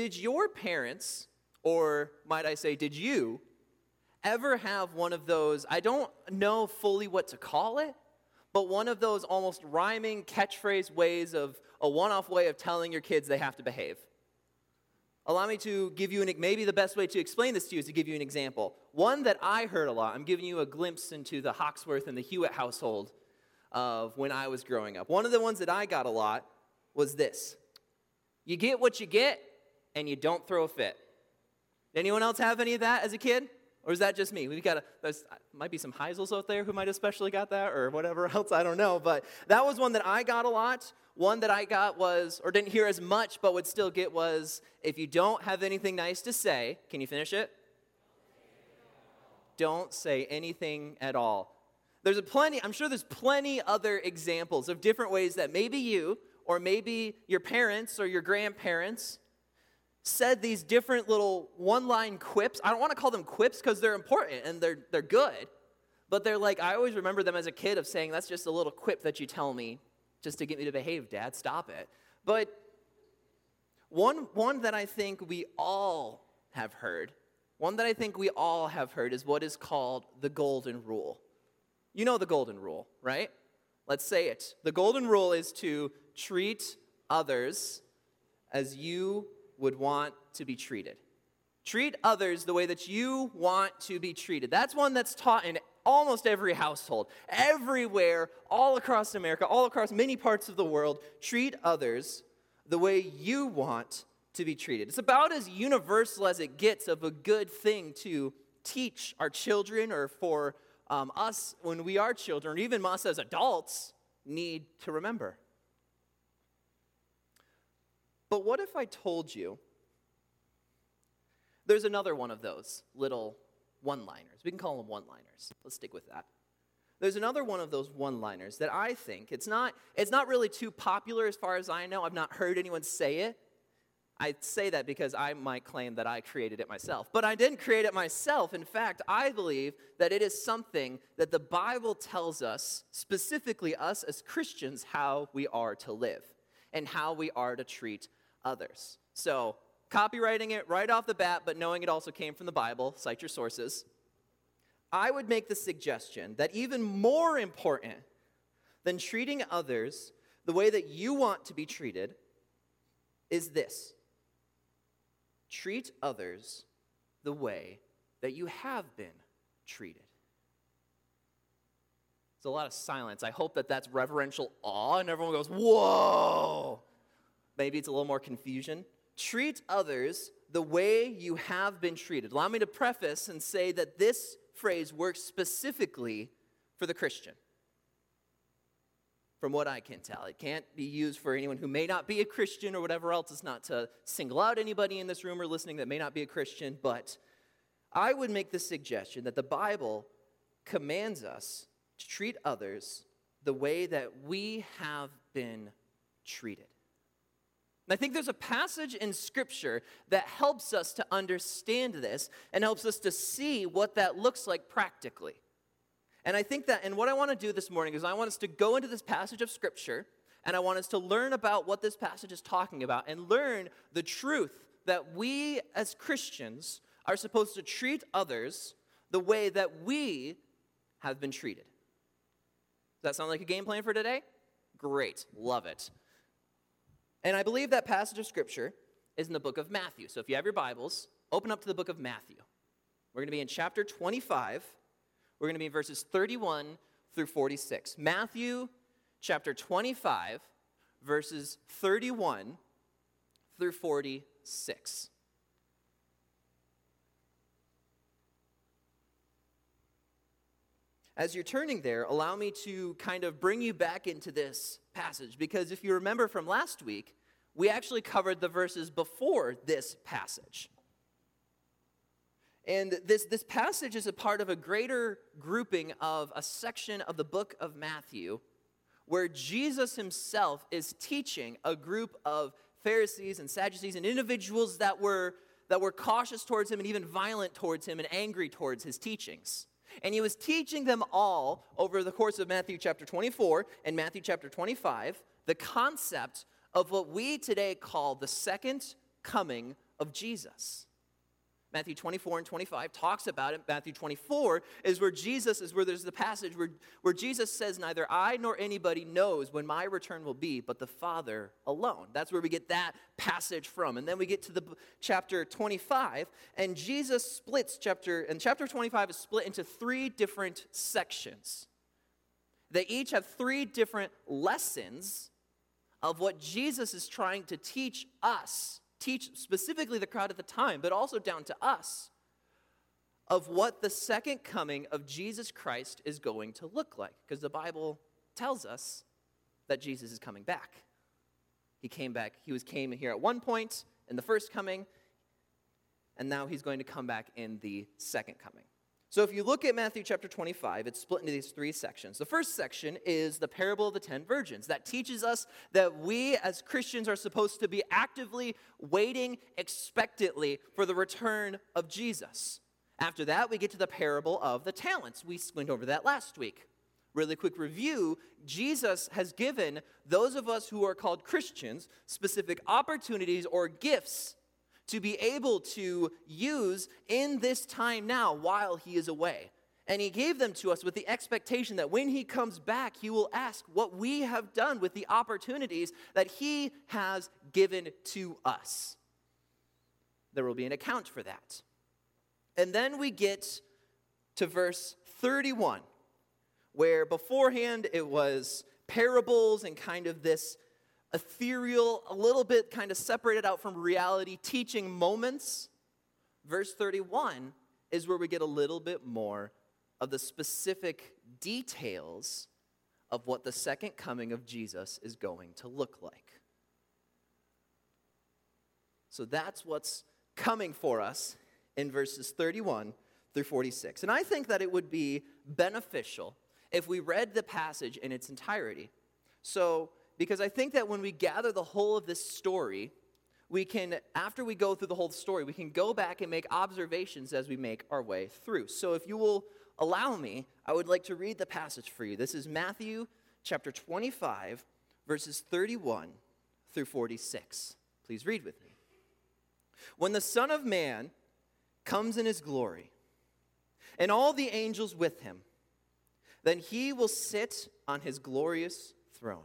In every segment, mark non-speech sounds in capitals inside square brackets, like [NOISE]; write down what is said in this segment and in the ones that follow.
did your parents, or might I say, did you, ever have one of those? I don't know fully what to call it, but one of those almost rhyming catchphrase ways of a one off way of telling your kids they have to behave. Allow me to give you an, maybe the best way to explain this to you is to give you an example. One that I heard a lot, I'm giving you a glimpse into the Hawksworth and the Hewitt household of when I was growing up. One of the ones that I got a lot was this You get what you get, and you don't throw a fit. Anyone else have any of that as a kid? Or is that just me? We've got a, there's uh, might be some Heisels out there who might have especially got that, or whatever [LAUGHS] else, I don't know. But that was one that I got a lot. One that I got was, or didn't hear as much, but would still get was, if you don't have anything nice to say, can you finish it? Don't say anything at all. There's a plenty, I'm sure there's plenty other examples of different ways that maybe you, or maybe your parents or your grandparents, said these different little one line quips. I don't want to call them quips because they're important and they're, they're good. But they're like, I always remember them as a kid of saying, that's just a little quip that you tell me just to get me to behave, Dad. Stop it. But one, one that I think we all have heard, one that I think we all have heard is what is called the golden rule. You know the golden rule, right? Let's say it. The golden rule is to treat others as you would want to be treated. Treat others the way that you want to be treated. That's one that's taught in almost every household, everywhere, all across America, all across many parts of the world. Treat others the way you want to be treated. It's about as universal as it gets of a good thing to teach our children or for um, us when we are children, or even us as adults, need to remember. But what if I told you there's another one of those little one liners? We can call them one liners. Let's stick with that. There's another one of those one liners that I think it's not, it's not really too popular as far as I know. I've not heard anyone say it. I say that because I might claim that I created it myself. But I didn't create it myself. In fact, I believe that it is something that the Bible tells us, specifically us as Christians, how we are to live and how we are to treat others. So, copyrighting it right off the bat, but knowing it also came from the Bible, cite your sources. I would make the suggestion that even more important than treating others the way that you want to be treated is this treat others the way that you have been treated. There's a lot of silence. I hope that that's reverential awe and everyone goes, Whoa! Maybe it's a little more confusion. Treat others the way you have been treated. Allow me to preface and say that this phrase works specifically for the Christian. From what I can tell, it can't be used for anyone who may not be a Christian or whatever else. It's not to single out anybody in this room or listening that may not be a Christian, but I would make the suggestion that the Bible commands us to treat others the way that we have been treated. I think there's a passage in Scripture that helps us to understand this and helps us to see what that looks like practically. And I think that, and what I want to do this morning is I want us to go into this passage of Scripture and I want us to learn about what this passage is talking about and learn the truth that we as Christians are supposed to treat others the way that we have been treated. Does that sound like a game plan for today? Great, love it. And I believe that passage of scripture is in the book of Matthew. So if you have your Bibles, open up to the book of Matthew. We're going to be in chapter 25. We're going to be in verses 31 through 46. Matthew chapter 25, verses 31 through 46. As you're turning there, allow me to kind of bring you back into this passage because if you remember from last week, we actually covered the verses before this passage. And this, this passage is a part of a greater grouping of a section of the book of Matthew where Jesus himself is teaching a group of Pharisees and Sadducees and individuals that were, that were cautious towards him and even violent towards him and angry towards his teachings. And he was teaching them all over the course of Matthew chapter 24 and Matthew chapter 25 the concept of what we today call the second coming of Jesus. Matthew 24 and 25 talks about it. Matthew 24 is where Jesus is where there's the passage where, where Jesus says, Neither I nor anybody knows when my return will be, but the Father alone. That's where we get that passage from. And then we get to the chapter 25, and Jesus splits chapter, and chapter 25 is split into three different sections. They each have three different lessons of what Jesus is trying to teach us teach specifically the crowd at the time, but also down to us, of what the second coming of Jesus Christ is going to look like. Because the Bible tells us that Jesus is coming back. He came back, he was came here at one point in the first coming, and now he's going to come back in the second coming. So if you look at Matthew chapter 25, it's split into these three sections. The first section is the parable of the 10 virgins. That teaches us that we as Christians are supposed to be actively waiting expectantly for the return of Jesus. After that, we get to the parable of the talents. We went over that last week. Really quick review Jesus has given those of us who are called Christians specific opportunities or gifts to be able to use in this time now while he is away. And he gave them to us with the expectation that when he comes back, he will ask what we have done with the opportunities that he has given to us. There will be an account for that. And then we get to verse 31, where beforehand it was parables and kind of this ethereal, a little bit kind of separated out from reality, teaching moments. Verse 31 is where we get a little bit more of the specific details of what the second coming of Jesus is going to look like. So that's what's coming for us in verses 31 through 46. And I think that it would be beneficial if we read the passage in its entirety. So because I think that when we gather the whole of this story, we can, after we go through the whole story, we can go back and make observations as we make our way through. So if you will allow me, I would like to read the passage for you. This is Matthew chapter 25, verses 31 through 46. Please read with me. When the Son of Man comes in his glory, and all the angels with him, then he will sit on his glorious throne.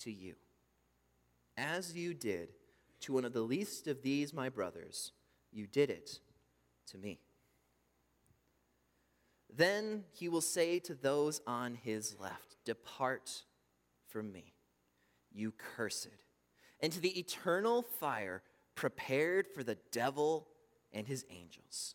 to you. As you did to one of the least of these, my brothers, you did it to me. Then he will say to those on his left, Depart from me, you cursed, into the eternal fire prepared for the devil and his angels.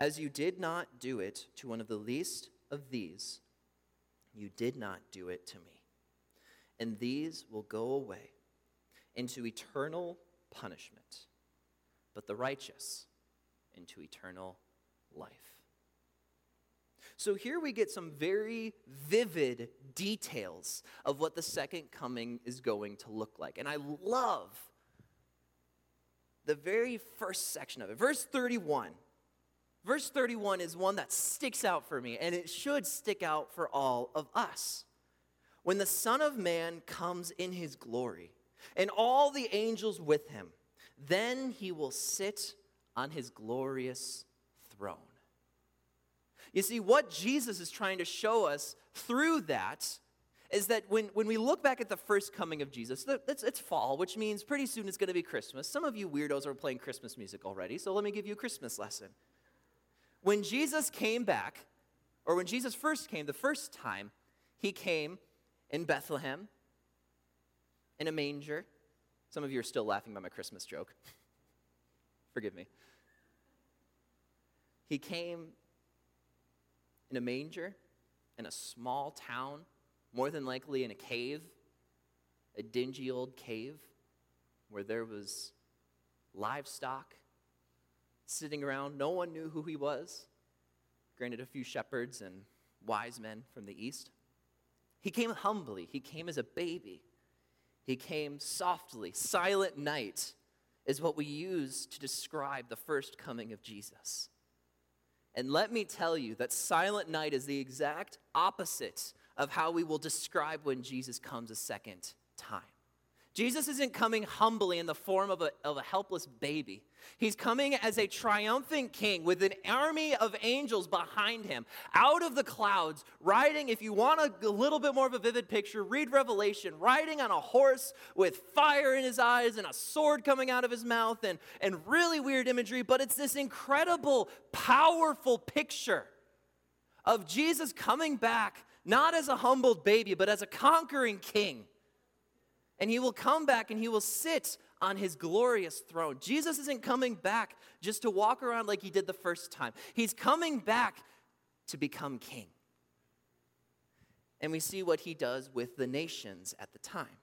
as you did not do it to one of the least of these, you did not do it to me. And these will go away into eternal punishment, but the righteous into eternal life. So here we get some very vivid details of what the second coming is going to look like. And I love the very first section of it. Verse 31 Verse 31 is one that sticks out for me, and it should stick out for all of us. When the Son of Man comes in his glory, and all the angels with him, then he will sit on his glorious throne. You see, what Jesus is trying to show us through that is that when, when we look back at the first coming of Jesus, it's, it's fall, which means pretty soon it's going to be Christmas. Some of you weirdos are playing Christmas music already, so let me give you a Christmas lesson. When Jesus came back, or when Jesus first came, the first time, he came in Bethlehem in a manger. Some of you are still laughing about my Christmas joke. [LAUGHS] Forgive me. He came in a manger in a small town, more than likely in a cave, a dingy old cave where there was livestock sitting around. No one knew who he was. Granted, a few shepherds and wise men from the east. He came humbly, he came as a baby. He came softly. Silent night is what we use to describe the first coming of Jesus. And let me tell you that silent night is the exact opposite of how we will describe when Jesus comes a second. Jesus isn't coming humbly in the form of a, of a helpless baby. He's coming as a triumphant king with an army of angels behind him, out of the clouds, riding. If you want a, little bit more of a vivid picture, read Revelation, riding on a horse with fire in his eyes and a sword coming out of his mouth and, and really weird imagery. But it's this incredible, powerful picture of Jesus coming back, not as a humbled baby, but as a conquering king and he will come back and he will sit on his glorious throne. Jesus isn't coming back just to walk around like he did the first time, he's coming back to become king. And we see what he does with the nations at the time.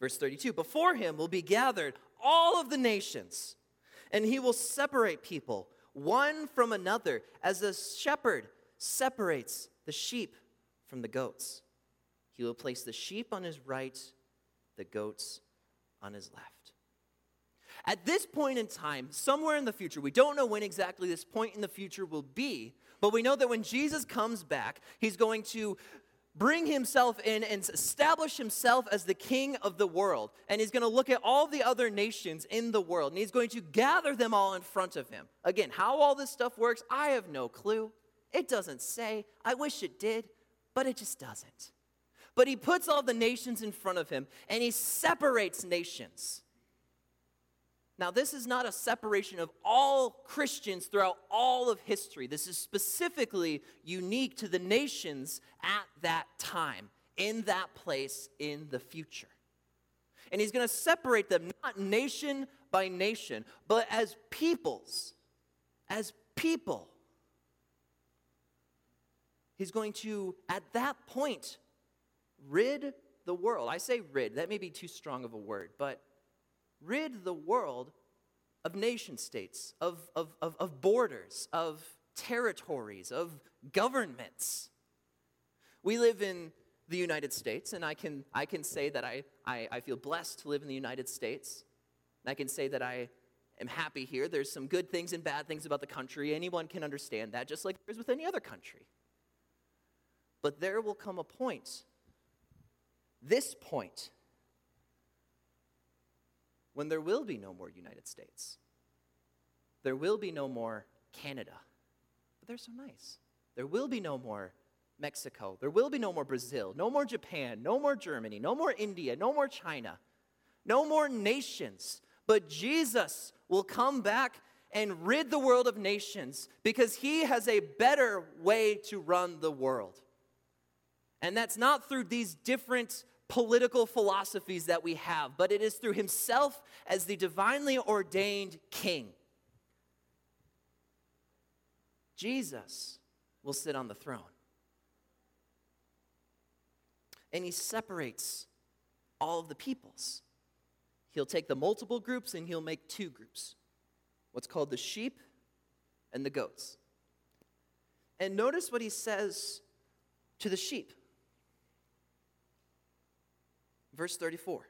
Verse 32 Before him will be gathered all of the nations, and he will separate people one from another, as a shepherd separates the sheep from the goats. He will place the sheep on his right, the goats on his left. At this point in time, somewhere in the future, we don't know when exactly this point in the future will be, but we know that when Jesus comes back, he's going to bring himself in and establish himself as the king of the world. And he's going to look at all the other nations in the world and he's going to gather them all in front of him. Again, how all this stuff works, I have no clue. It doesn't say. I wish it did, but it just doesn't. But he puts all the nations in front of him and he separates nations. Now, this is not a separation of all Christians throughout all of history. This is specifically unique to the nations at that time, in that place, in the future. And he's going to separate them not nation by nation, but as peoples. As people. He's going to, at that point, rid the world. I say rid, that may be too strong of a word, but rid the world of nation states, of, of, of, of borders, of territories, of governments. We live in the United States, and I can, I can say that I, I, I feel blessed to live in the United States. I can say that I am happy here. There's some good things and bad things about the country. Anyone can understand that, just like there's with any other country. But there will come a point this point when there will be no more United States. There will be no more Canada. But they're so nice. There will be no more Mexico. There will be no more Brazil, no more Japan, no more Germany, no more India, no more China, no more nations. But Jesus will come back and rid the world of nations because he has a better way to run the world. And that's not through these different political philosophies that we have, but it is through himself as the divinely ordained king. Jesus will sit on the throne. And he separates all of the peoples. He'll take the multiple groups and he'll make two groups what's called the sheep and the goats. And notice what he says to the sheep. Verse 34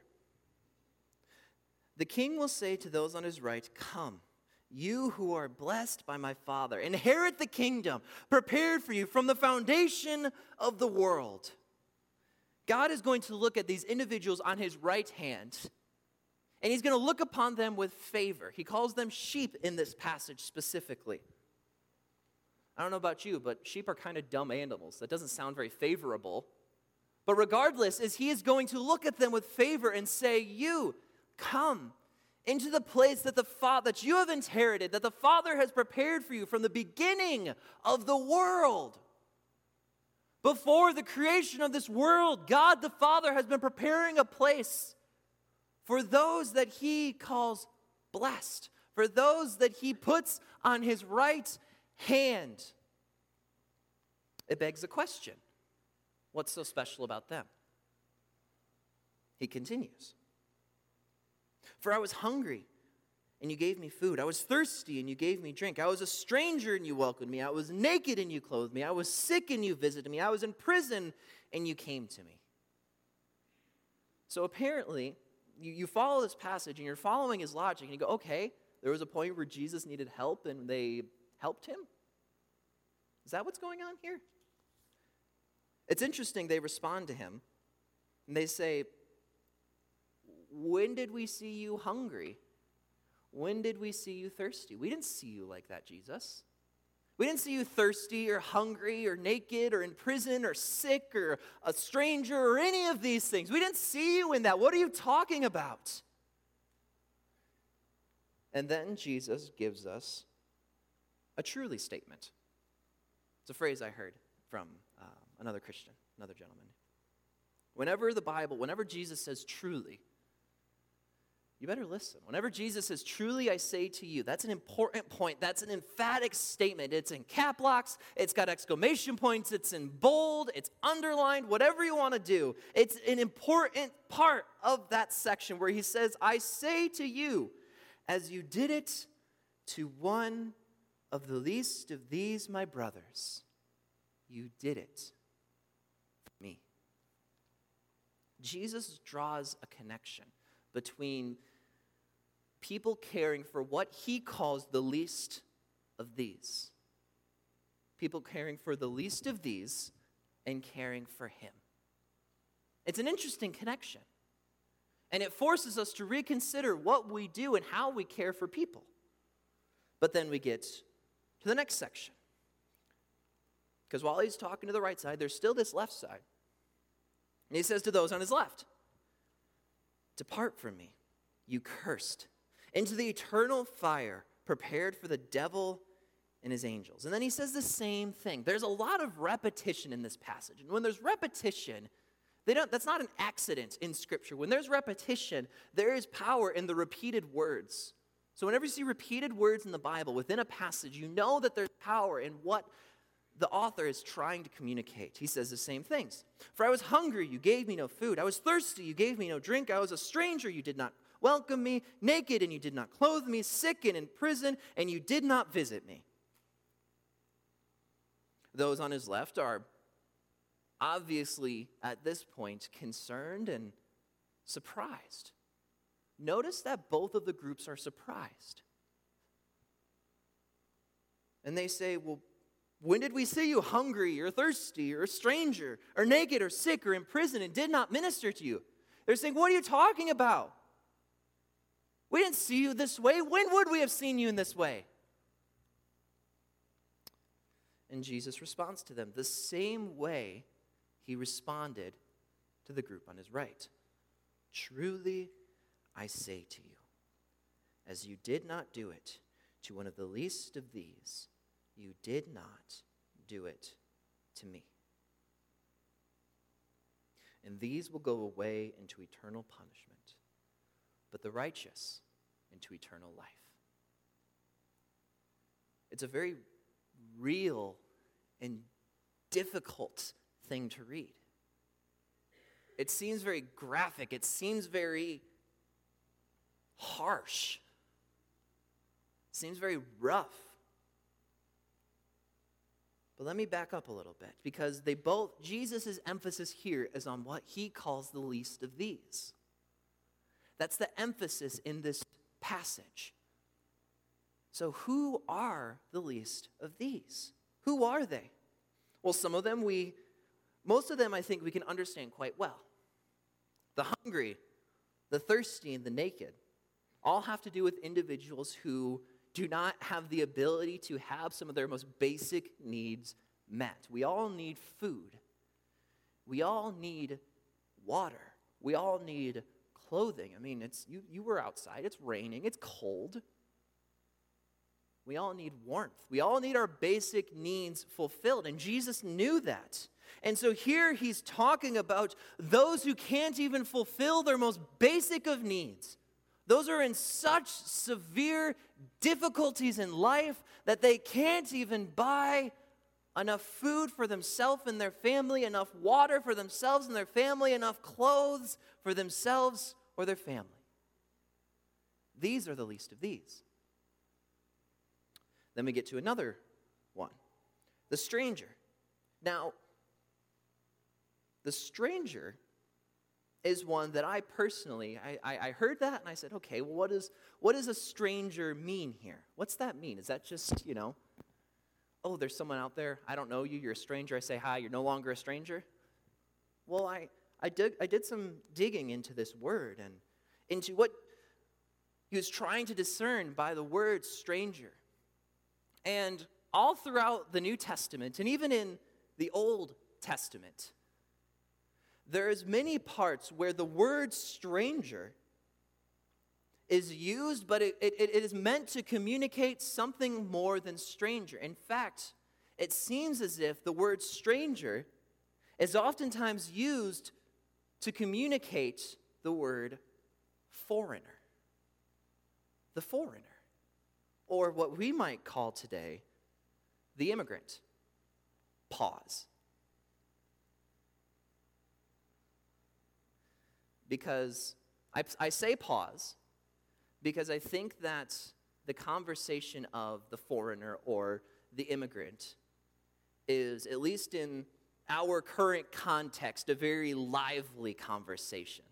The king will say to those on his right, Come, You who are blessed by my Father, inherit the kingdom prepared for you from the foundation of the world. God is going to look at these individuals on his right hand, and he's going to look upon them with favor. He calls them sheep in this passage specifically. I don't know about you, but sheep are kind of dumb animals. That doesn't sound very favorable. But regardless, is he is going to look at them with favor and say, You come into the place that the Father that you have inherited, that the Father has prepared for you from the beginning of the world. Before the creation of this world, God the Father has been preparing a place for those that He calls blessed, for those that He puts on His right hand. It begs a question what's so special about them? He continues. For I was hungry, and you gave me food. I was thirsty, and you gave me drink. I was a stranger, and you welcomed me. I was naked, and you clothed me. I was sick, and you visited me. I was in prison, and you came to me. So apparently, you, you follow this passage, and you're following his logic, and you go, okay, there was a point where Jesus needed help, and they helped him? Is that what's going on here? It's interesting, they respond to him, and they say, when did we see you hungry? When did we see you thirsty? We didn't see you like that, Jesus. We didn't see you thirsty or hungry or naked or in prison or sick or a stranger or any of these things. We didn't see you in that. What are you talking about? And then Jesus gives us a truly statement. It's a phrase I heard from another Christian, another gentleman. Whenever the Bible, whenever Jesus says truly, you better listen. Whenever Jesus says, Truly I say to you, that's an important point. That's an emphatic statement. It's in cap locks, it's got exclamation points, it's in bold, it's underlined, whatever you want to do. It's an important part of that section where he says, I say to you, as you did it to one of the least of these my brothers, you did it me. Jesus draws a connection between people caring for what he calls the least of these. People caring for the least of these and caring for him. It's an interesting connection. And it forces us to reconsider what we do and how we care for people. But then we get to the next section. Because while he's talking to the right side, there's still this left side. And he says to those on his left, Depart from me, you cursed, into the eternal fire prepared for the devil and his angels. And then he says the same thing. There's a lot of repetition in this passage. And when there's repetition, they don't, that's not an accident in Scripture. When there's repetition, there is power in the repeated words. So whenever you see repeated words in the Bible within a passage, you know that there's power in what the author is trying to communicate. He says the same things. For I was hungry, you gave me no food. I was thirsty, you gave me no drink. I was a stranger, you did not welcome me, naked, and you did not clothe me, sick and in prison, and you did not visit me. Those on his left are obviously, at this point, concerned and surprised. Notice that both of the groups are surprised. And they say, Well, when did we see you hungry or thirsty or a stranger or naked or sick or in prison and did not minister to you? They're saying, What are you talking about? We didn't see you this way. When would we have seen you in this way? And Jesus responds to them the same way he responded to the group on his right. Truly, I say to you, as you did not do it to one of the least of these, you did not do it to me. And these will go away into eternal punishment but the righteous into eternal life. It's a very real and difficult thing to read. It seems very graphic, it seems very harsh, it seems very rough. But let me back up a little bit because they both, Jesus' emphasis here is on what he calls the least of these. That's the emphasis in this passage. So, who are the least of these? Who are they? Well, some of them we, most of them I think we can understand quite well. The hungry, the thirsty, and the naked all have to do with individuals who do not have the ability to have some of their most basic needs met. We all need food. We all need water. We all need clothing. I mean, it's you, you were outside, it's raining, it's cold. We all need warmth. We all need our basic needs fulfilled. And Jesus knew that. And so here he's talking about those who can't even fulfill their most basic of needs. Those are in such severe difficulties in life that they can't even buy enough food for themselves and their family, enough water for themselves and their family, enough clothes for themselves or their family. These are the least of these. Then we get to another one the stranger. Now, the stranger is one that I personally, I, I, heard that and I said, okay, well, what, is, what does a stranger mean here? What's that mean? Is that just, you know, oh, there's someone out there, I don't know you, you're a stranger, I say hi, you're no longer a stranger? Well, I, I, did, I did some digging into this word and into what he was trying to discern by the word stranger. And all throughout the New Testament, and even in the Old Testament, there's many parts where the word stranger is used, but it, it, it is meant to communicate something more than stranger. In fact, it seems as if the word stranger is oftentimes used to communicate the word foreigner. The foreigner. Or what we might call today the immigrant. Pause. Because I, I say pause because I think that the conversation of the foreigner or the immigrant is, at least in our current context, a very lively conversation.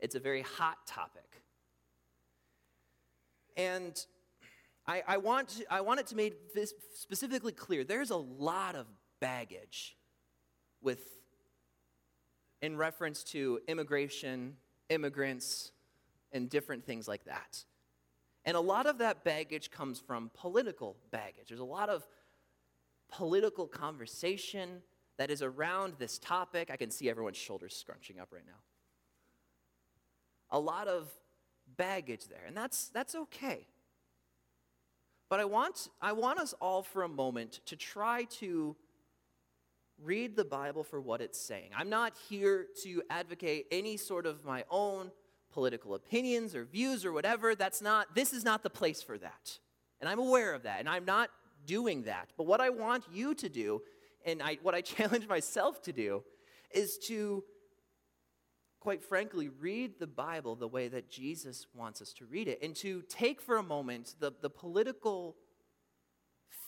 It's a very hot topic. And I, I, want, to, I want it to this specifically clear there's a lot of baggage with in reference to immigration, immigrants, and different things like that. And a lot of that baggage comes from political baggage. There's a lot of political conversation that is around this topic. I can see everyone's shoulders scrunching up right now. A lot of baggage there, and that's, that's okay. But I want, I want us all for a moment to try to read the Bible for what it's saying. I'm not here to advocate any sort of my own political opinions or views or whatever. That's not, this is not the place for that. And I'm aware of that, and I'm not doing that. But what I want you to do, and I, what I [LAUGHS] challenge myself to do, is to, quite frankly, read the Bible the way that Jesus wants us to read it, and to take for a moment the, the political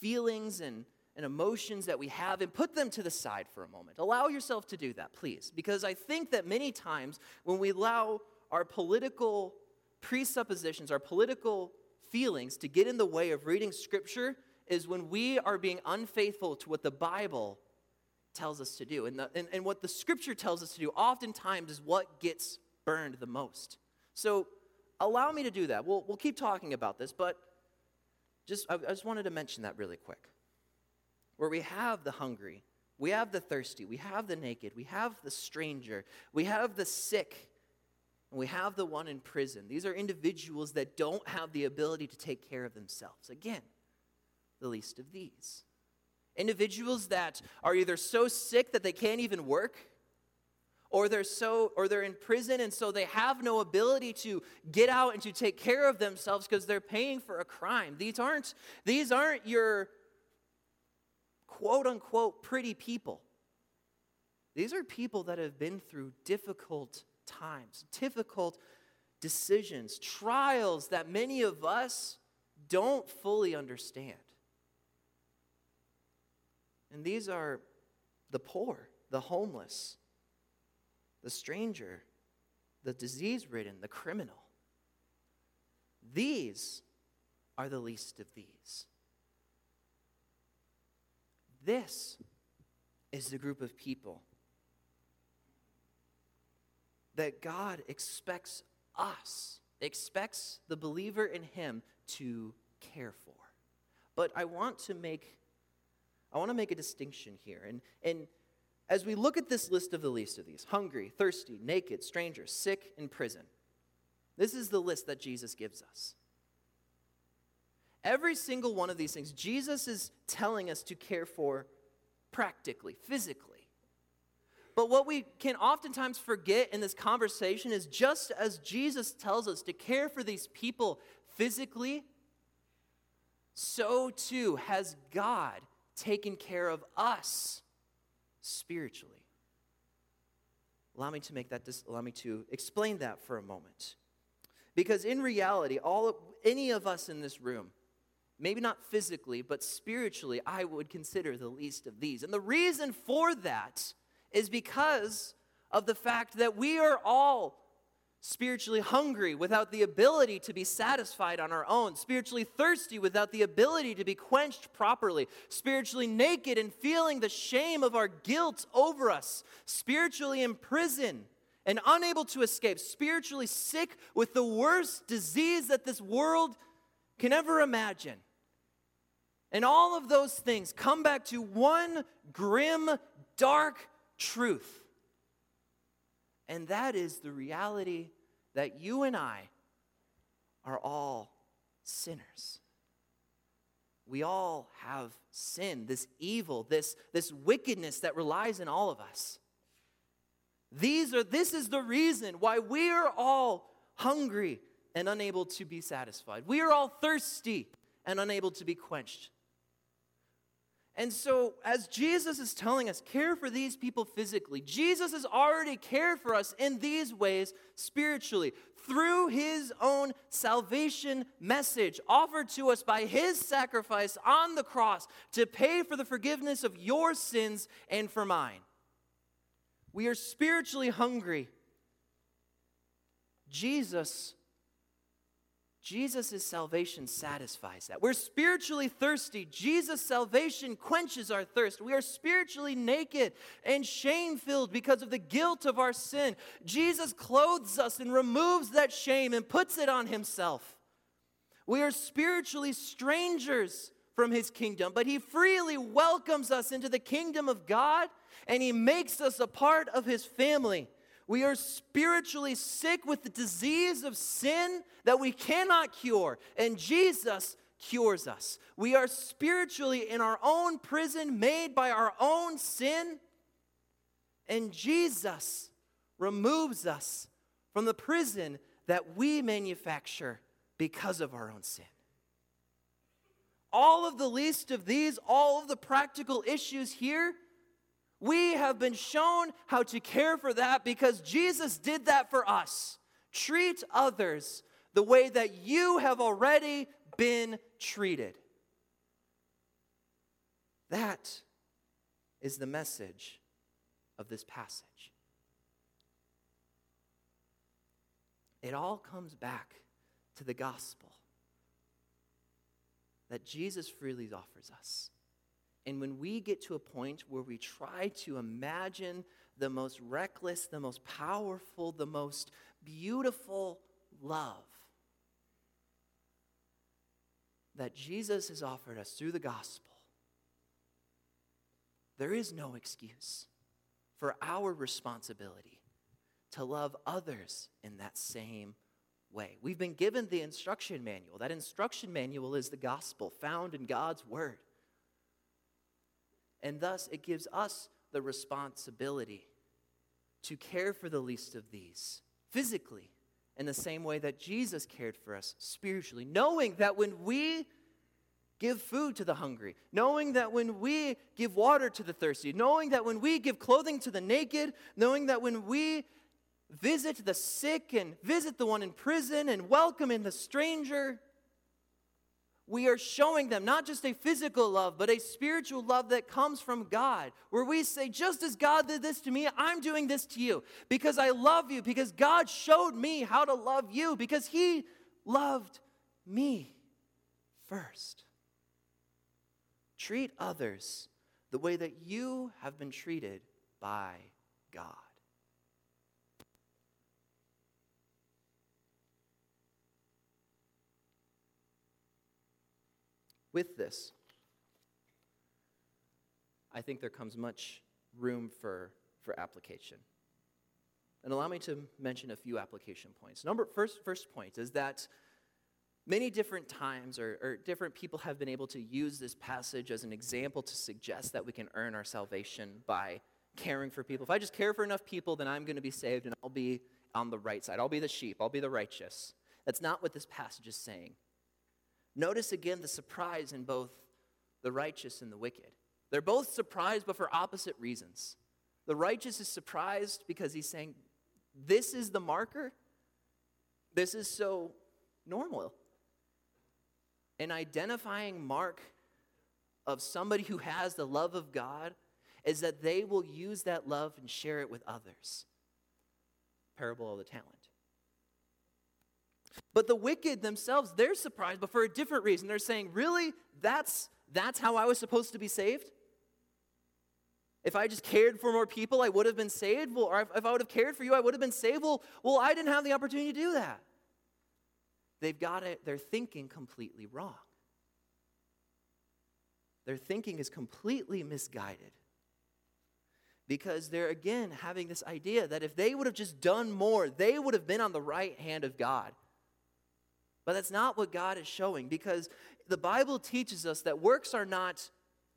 feelings and and emotions that we have and put them to the side for a moment. Allow yourself to do that, please, because I think that many times when we allow our political presuppositions, our political feelings to get in the way of reading Scripture is when we are being unfaithful to what the Bible tells us to do. And, the, and, and what the Scripture tells us to do oftentimes is what gets burned the most. So allow me to do that. We'll, we'll keep talking about this, but just, I, I just wanted to mention that really quick where we have the hungry, we have the thirsty, we have the naked, we have the stranger, we have the sick, and we have the one in prison. These are individuals that don't have the ability to take care of themselves. Again, the least of these. Individuals that are either so sick that they can't even work, or they're so or they're in prison and so they have no ability to get out and to take care of themselves because they're paying for a crime. These aren't these aren't your quote unquote pretty people. These are people that have been through difficult times, difficult decisions, trials that many of us don't fully understand. And these are the poor, the homeless, the stranger, the disease ridden, the criminal. These are the least of these. This is the group of people that God expects us, expects the believer in Him to care for. But I want to make I want to make a distinction here. And, and as we look at this list of the least of these hungry, thirsty, naked, stranger, sick, in prison this is the list that Jesus gives us. Every single one of these things, Jesus is telling us to care for practically, physically. But what we can oftentimes forget in this conversation is just as Jesus tells us to care for these people physically, so too has God taken care of us spiritually. Allow me to make that allow me to explain that for a moment. Because in reality, all any of us in this room, maybe not physically, but spiritually, I would consider the least of these. And the reason for that is because of the fact that we are all spiritually hungry without the ability to be satisfied on our own, spiritually thirsty without the ability to be quenched properly, spiritually naked and feeling the shame of our guilt over us, spiritually in prison and unable to escape, spiritually sick with the worst disease that this world can ever imagine. And all of those things come back to one grim, dark truth and that is the reality that you and I are all sinners. We all have sin, this evil, this, this wickedness that relies in all of us. These are, this is the reason why we are all hungry and unable to be satisfied. We are all thirsty and unable to be quenched. And so, as Jesus is telling us, care for these people physically, Jesus has already cared for us in these ways spiritually through his own salvation message offered to us by his sacrifice on the cross to pay for the forgiveness of your sins and for mine. We are spiritually hungry. Jesus Jesus' salvation satisfies that. We're spiritually thirsty. Jesus' salvation quenches our thirst. We are spiritually naked and shame filled because of the guilt of our sin. Jesus clothes us and removes that shame and puts it on himself. We are spiritually strangers from his kingdom, but he freely welcomes us into the kingdom of God and he makes us a part of his family. We are spiritually sick with the disease of sin that we cannot cure, and Jesus cures us. We are spiritually in our own prison made by our own sin, and Jesus removes us from the prison that we manufacture because of our own sin. All of the least of these, all of the practical issues here we have been shown how to care for that because Jesus did that for us. Treat others the way that you have already been treated. That is the message of this passage. It all comes back to the gospel that Jesus freely offers us. And when we get to a point where we try to imagine the most reckless, the most powerful, the most beautiful love that Jesus has offered us through the gospel, there is no excuse for our responsibility to love others in that same way. We've been given the instruction manual. That instruction manual is the gospel found in God's word. And thus, it gives us the responsibility to care for the least of these physically in the same way that Jesus cared for us spiritually, knowing that when we give food to the hungry, knowing that when we give water to the thirsty, knowing that when we give clothing to the naked, knowing that when we visit the sick and visit the one in prison and welcome in the stranger, we are showing them not just a physical love, but a spiritual love that comes from God, where we say, just as God did this to me, I'm doing this to you because I love you, because God showed me how to love you, because He loved me first. Treat others the way that you have been treated by God. With this, I think there comes much room for, for application. And allow me to mention a few application points. Number first, first point is that many different times or, or different people have been able to use this passage as an example to suggest that we can earn our salvation by caring for people. If I just care for enough people, then I'm going to be saved and I'll be on the right side. I'll be the sheep, I'll be the righteous. That's not what this passage is saying. Notice again the surprise in both the righteous and the wicked. They're both surprised, but for opposite reasons. The righteous is surprised because he's saying, This is the marker. This is so normal. An identifying mark of somebody who has the love of God is that they will use that love and share it with others. Parable of the talent. But the wicked themselves, they're surprised, but for a different reason. They're saying, Really? That's, that's how I was supposed to be saved? If I just cared for more people, I would have been saved. Well, or if I would have cared for you, I would have been saved. Well, well, I didn't have the opportunity to do that. They've got it, they're thinking completely wrong. Their thinking is completely misguided. Because they're again having this idea that if they would have just done more, they would have been on the right hand of God. But that's not what God is showing because the Bible teaches us that works are not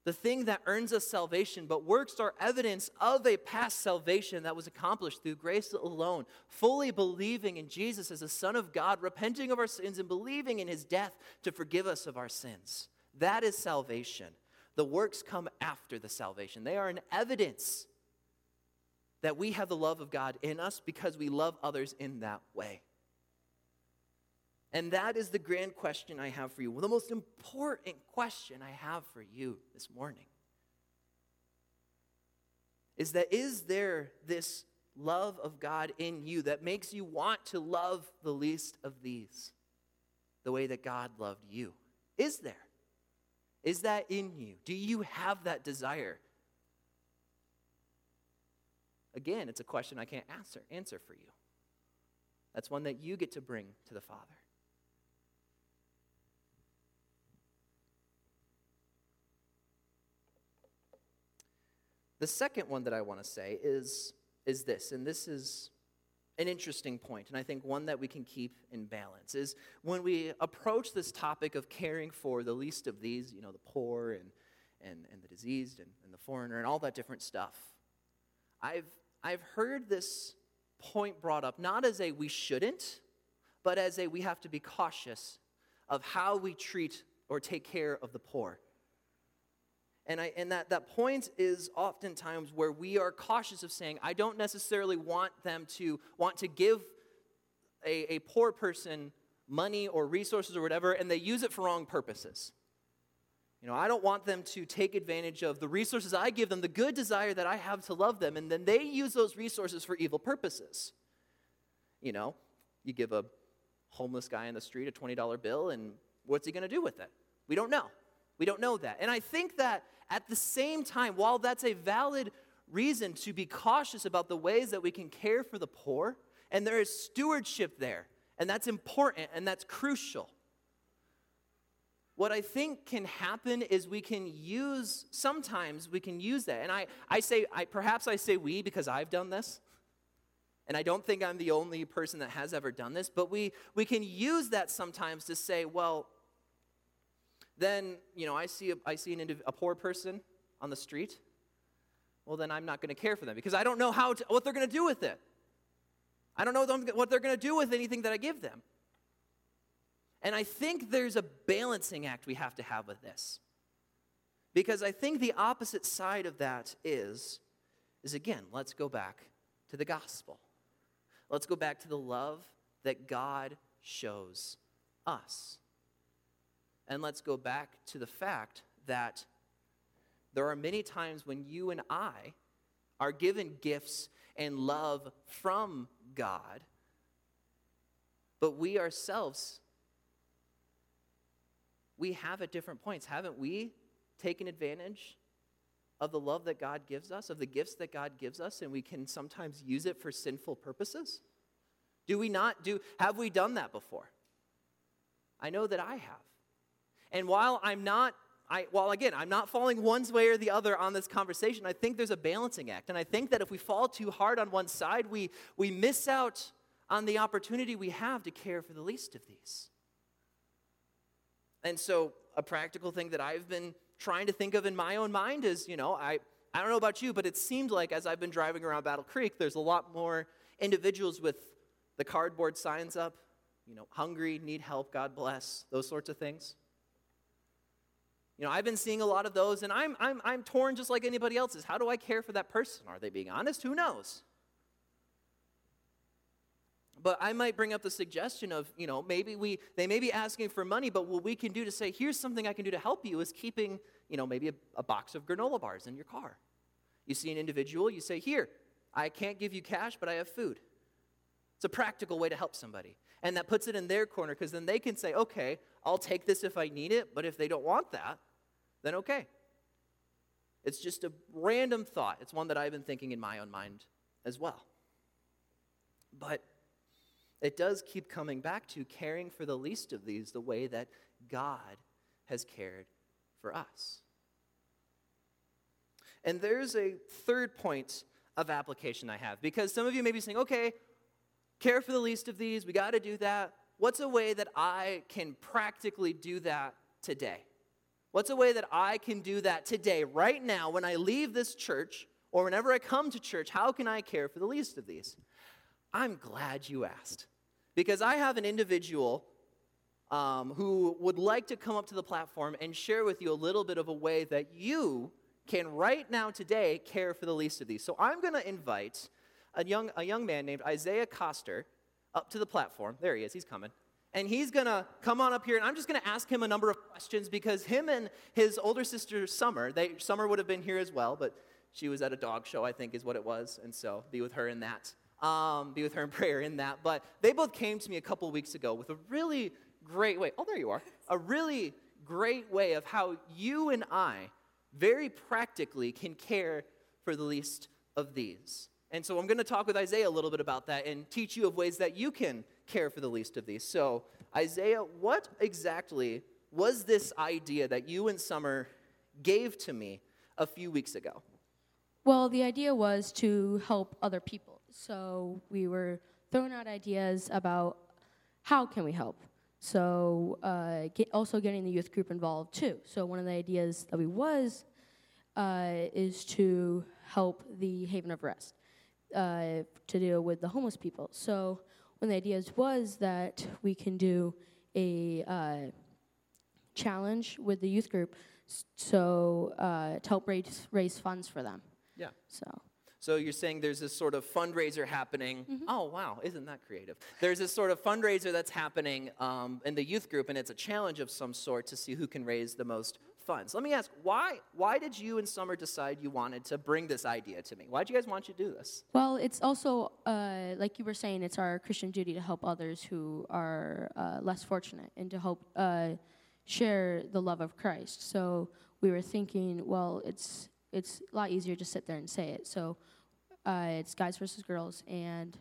the thing that earns us salvation, but works are evidence of a past salvation that was accomplished through grace alone, fully believing in Jesus as the Son of God, repenting of our sins, and believing in his death to forgive us of our sins. That is salvation. The works come after the salvation, they are an evidence that we have the love of God in us because we love others in that way. And that is the grand question I have for you. Well, the most important question I have for you this morning is that is there this love of God in you that makes you want to love the least of these the way that God loved you? Is there? Is that in you? Do you have that desire? Again, it's a question I can't answer, answer for you. That's one that you get to bring to the Father. The second one that I want to say is, is this, and this is an interesting point, and I think one that we can keep in balance, is when we approach this topic of caring for the least of these, you know, the poor and, and, and the diseased and, and the foreigner and all that different stuff, I've, I've heard this point brought up not as a we shouldn't, but as a we have to be cautious of how we treat or take care of the poor. And, I, and that, that point is oftentimes where we are cautious of saying, I don't necessarily want them to want to give a, a poor person money or resources or whatever, and they use it for wrong purposes. You know, I don't want them to take advantage of the resources I give them, the good desire that I have to love them, and then they use those resources for evil purposes. You know, you give a homeless guy in the street a $20 bill, and what's he going to do with it? We don't know. We don't know that. And I think that at the same time, while that's a valid reason to be cautious about the ways that we can care for the poor, and there is stewardship there, and that's important and that's crucial. What I think can happen is we can use, sometimes we can use that. And I, I say, I, perhaps I say we because I've done this. And I don't think I'm the only person that has ever done this, but we, we can use that sometimes to say, well, then, you know, I see a, I see an indiv- a poor person on the street. Well, then I'm not going to care for them because I don't know how to, what they're going to do with it. I don't know what they're going to do with anything that I give them. And I think there's a balancing act we have to have with this. Because I think the opposite side of that is is again, let's go back to the gospel. Let's go back to the love that God shows us. And let's go back to the fact that there are many times when you and I are given gifts and love from God, but we ourselves we have at different points, haven't we taken advantage of the love that God gives us, of the gifts that God gives us, and we can sometimes use it for sinful purposes? Do we not do, have we done that before? I know that I have. And while I'm not, I, while again, I'm not falling one way or the other on this conversation, I think there's a balancing act. And I think that if we fall too hard on one side, we, we miss out on the opportunity we have to care for the least of these. And so, a practical thing that I've been trying to think of in my own mind is, you know, I, I don't know about you, but it seemed like as I've been driving around Battle Creek, there's a lot more individuals with the cardboard signs up, you know, hungry, need help, God bless, those sorts of things. You know, I've been seeing a lot of those, and I'm, I'm, I'm torn just like anybody else is. How do I care for that person? Are they being honest? Who knows? But I might bring up the suggestion of, you know, maybe we, they may be asking for money, but what we can do to say, here's something I can do to help you is keeping, you know, maybe a, a box of granola bars in your car. You see an individual, you say, here, I can't give you cash, but I have food. It's a practical way to help somebody. And that puts it in their corner because then they can say, okay, I'll take this if I need it, but if they don't want that, then okay. It's just a random thought. It's one that I've been thinking in my own mind as well. But it does keep coming back to caring for the least of these the way that God has cared for us. And there's a third point of application I have because some of you may be saying, okay, care for the least of these, we got to do that. What's a way that I can practically do that today? What's a way that I can do that today, right now, when I leave this church or whenever I come to church? How can I care for the least of these? I'm glad you asked. Because I have an individual um, who would like to come up to the platform and share with you a little bit of a way that you can right now today care for the least of these. So I'm going to invite a young, a young man named Isaiah Coster up to the platform. There he is, he's coming. And he's to come on up here, and I'm just to ask him a number of questions because him and his older sister, Summer, they, Summer would have been here as well, but she was at a dog show, I think is what it was, and so be with her in that um, be with her in [LAUGHS] prayer in that. But they both came to me a couple weeks ago with a really great way. Oh, there you are. A really great way of how you and I very practically can care for the least of these. And so I'm going to talk with Isaiah a little bit about that and teach you of ways that you can care for the least of these. So, Isaiah, what exactly was this idea that you and Summer gave to me a few weeks ago? Well, the idea was to help other people. So we were throwing out ideas about how can we help. So uh, get also getting the youth group involved too. So one of the ideas that we was uh, is to help the Haven of Rest uh, to deal with the homeless people. So one of the ideas was that we can do a uh, challenge with the youth group, so uh, to help raise raise funds for them. Yeah. So. So you're saying there's this sort of fundraiser happening. Mm-hmm. Oh, wow, isn't that creative? There's this sort of fundraiser that's happening um, in the youth group, and it's a challenge of some sort to see who can raise the most funds. Let me ask, why, why did you and Summer decide you wanted to bring this idea to me? Why did you guys want you to do this? Well, it's also, uh, like you were saying, it's our Christian duty to help others who are uh, less fortunate and to help uh, share the love of Christ. So we were thinking, well, it's it's a lot easier to sit there and say it. So uh, it's guys versus girls, and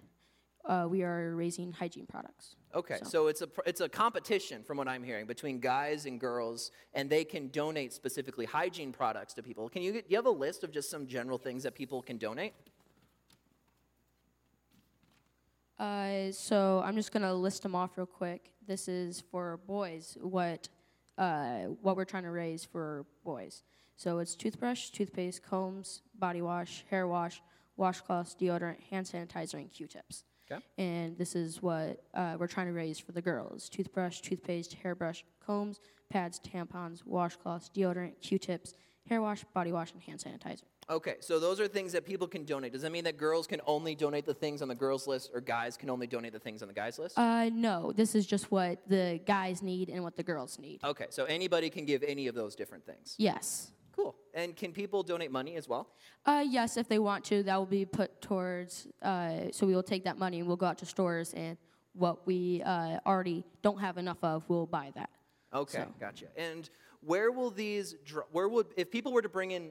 uh, we are raising hygiene products. Okay, so. so. it's a it's a competition from what I'm hearing between guys and girls, and they can donate specifically hygiene products to people. Can you get, you have a list of just some general things that people can donate? Uh, so I'm just gonna list them off real quick. This is for boys. What uh, what we're trying to raise for boys. So it's toothbrush, toothpaste, combs, body wash, hair wash, washcloths, deodorant, hand sanitizer, and Q-tips. Okay. And this is what uh, we're trying to raise for the girls: toothbrush, toothpaste, hairbrush, combs, pads, tampons, washcloths, deodorant, Q-tips, hair wash, body wash, and hand sanitizer. Okay, so those are things that people can donate. Does that mean that girls can only donate the things on the girls list, or guys can only donate the things on the guys list? Uh, no. This is just what the guys need and what the girls need. Okay, so anybody can give any of those different things. Yes. And can people donate money as well? Uh, yes, if they want to, that will be put towards. Uh, so we will take that money and we'll go out to stores and what we uh, already don't have enough of, we'll buy that. Okay, So- gotcha. And where will these, dro- where would, if people were to bring in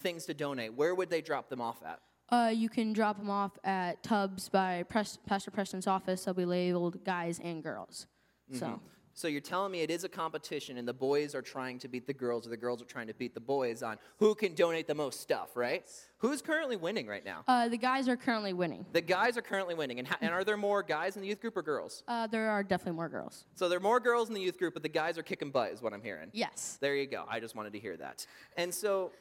things to donate, where would they drop them off at? Uh, you can drop them off at Tubbs by Pres- Pastor Preston's office. They'll be labeled guys and girls. So So you're telling me it is a competition and the boys are trying to beat the girls or the girls are trying to beat the boys on who can donate the most stuff, right? Who's currently winning right now? uh, the guys are currently winning. The guys are currently winning. And, ha- and are there more guys in the youth group or girls? Uh, there are definitely more girls. So there are more girls in the youth group, but the guys are kicking butt, is what I'm hearing. Yes. There you go. I just wanted to hear that. And so,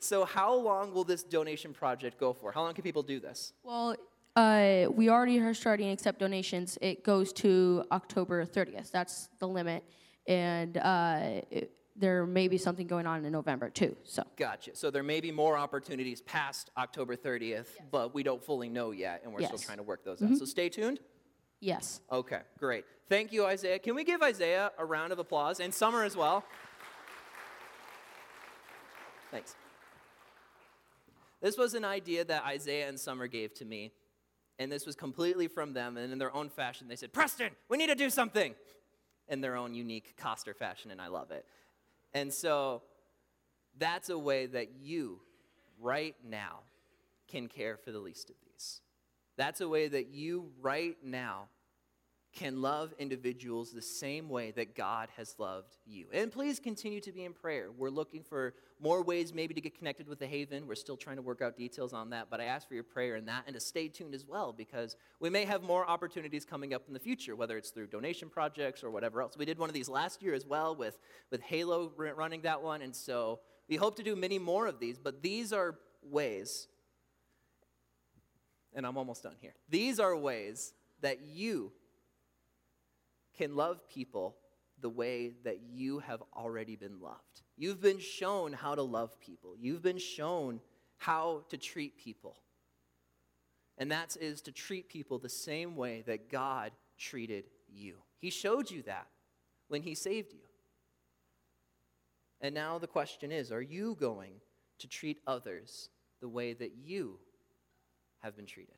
so how long will this donation project go for? How long can people do this? Well, uh, we already are starting to accept donations. It goes to October 30th. That's the limit. And uh, it, there may be something going on in November too. So Gotcha. So there may be more opportunities past October 30th, but we don't fully know yet, and we're still trying to work those out. So stay tuned. yes. Okay, great. Thank you, Isaiah. Can we give Isaiah a round of applause and Summer as well? Thanks. This was an idea that Isaiah and Summer gave to me, and this was completely from them. And in their own fashion, they said, Preston, we need to do something in their own unique Coster fashion, and I love it. And so that's a way that you, right now, can care for the least of these. That's a way that you, right now, can love individuals the same way that God has loved you. And please continue to be in prayer. We're looking for more ways maybe to get connected with the Haven. We're still trying to work out details on that, but I ask for your prayer in that and to stay tuned as well because we may have more opportunities coming up in the future, whether it's through donation projects or whatever else. We did one of these last year as well with, with Halo running that one, and so we hope to do many more of these, but these are ways, and I'm almost done here. These are ways that you can love people the way that you have already been loved. You've been shown how to love people, you've been shown how to treat people. And that is to treat people the same way that God treated you. He showed you that when He saved you. And now the question is are you going to treat others the way that you have been treated?